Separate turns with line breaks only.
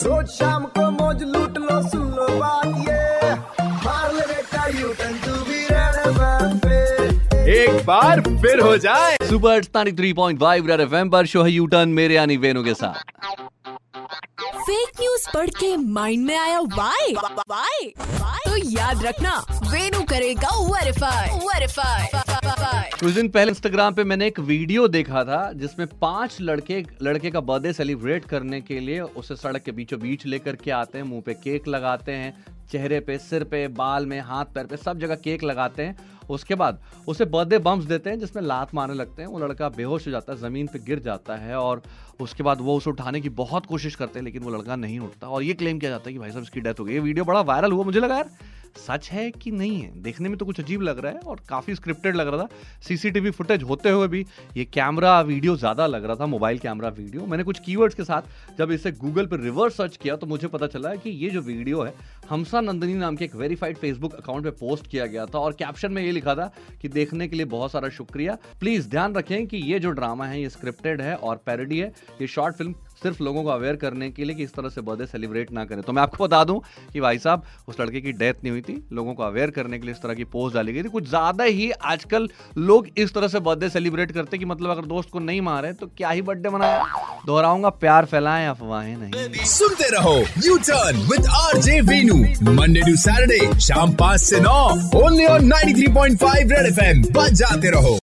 रोज शाम को मौज लूट लो सुन लो बात ये। मार ले बेटा यू टर्न तू भी रेड पे
एक बार फिर हो जाए।
सुपर 93.5 रेड एफएम पर शो है यू टर्न मेरे यानी वेनु के साथ।
फेक न्यूज़ पढ़ के माइंड में आया वाई वाई तो याद रखना वेनु करेगा वेरीफाई वेरीफाई
कुछ दिन पहले इंस्टाग्राम पे मैंने एक वीडियो देखा था, जिसमें पाँच लड़के लड़के का बर्थडे सेलिब्रेट करने के लिए उसे सड़क के बीचों बीच लेकर के आते हैं, मुँह पे केक लगाते हैं, चेहरे पे, सिर पे, बाल में, हाथ, पैर पे, सब जगह केक लगाते हैं। उसके बाद उसे बर्थडे बम्स देते हैं, जिसमें लात मारने लगते हैं, वो लड़का बेहोश हो जाता है, ज़मीन पे गिर जाता है और उसके बाद वो उसे उठाने की बहुत कोशिश करते हैं, लेकिन वो लड़का नहीं उठता। और ये क्लेम किया जाता है कि भाई साहब, इसकी डेथ हो गई। ये वीडियो बड़ा वायरल हुआ, मुझे लगा यार। सच है कि नहीं है? देखने में तो कुछ अजीब लग रहा है और काफ़ी स्क्रिप्टेड लग रहा था। सीसीटीवी फुटेज होते हुए भी ये कैमरा वीडियो ज़्यादा लग रहा था मोबाइल कैमरा वीडियो मैंने कुछ कीवर्ड्स के साथ जब इसे गूगल पर रिवर्स सर्च किया तो मुझे पता चला कि ये जो वीडियो है, हमसा नंदनी नाम के एक वेरीफाइड फेसबुक अकाउंट पे पोस्ट किया गया था और कैप्शन में ये लिखा था कि देखने के लिए बहुत सारा शुक्रिया। प्लीज़ ध्यान रखें कि ये जो ड्रामा है, ये स्क्रिप्टेड है और पैरोडी है। ये शॉर्ट फ़िल्म सिर्फ़ लोगों को अवेयर करने के लिए कि इस तरह से बर्थडे सेलिब्रेट ना करें। तो मैं आपको बता दूँ कि भाई साहब, उस लड़के की डेथ नहीं हुई थी। लोगों को अवेयर करने के लिए इस तरह की पोस्ट डाली गई थी। कुछ ज़्यादा ही आजकल लोग इस तरह से बर्थडे सेलिब्रेट करते कि मतलब अगर दोस्त को नहीं मारे तो क्या ही बर्थडे मनाया दोहराऊँगा, प्यार फैलाएँ, अफवाहें नहीं।
सुनते रहो U turn with R J Venu Monday to Saturday शाम पाँच से नौ ओनली ऑन 93.5 रेड एफएम बजाते रहो।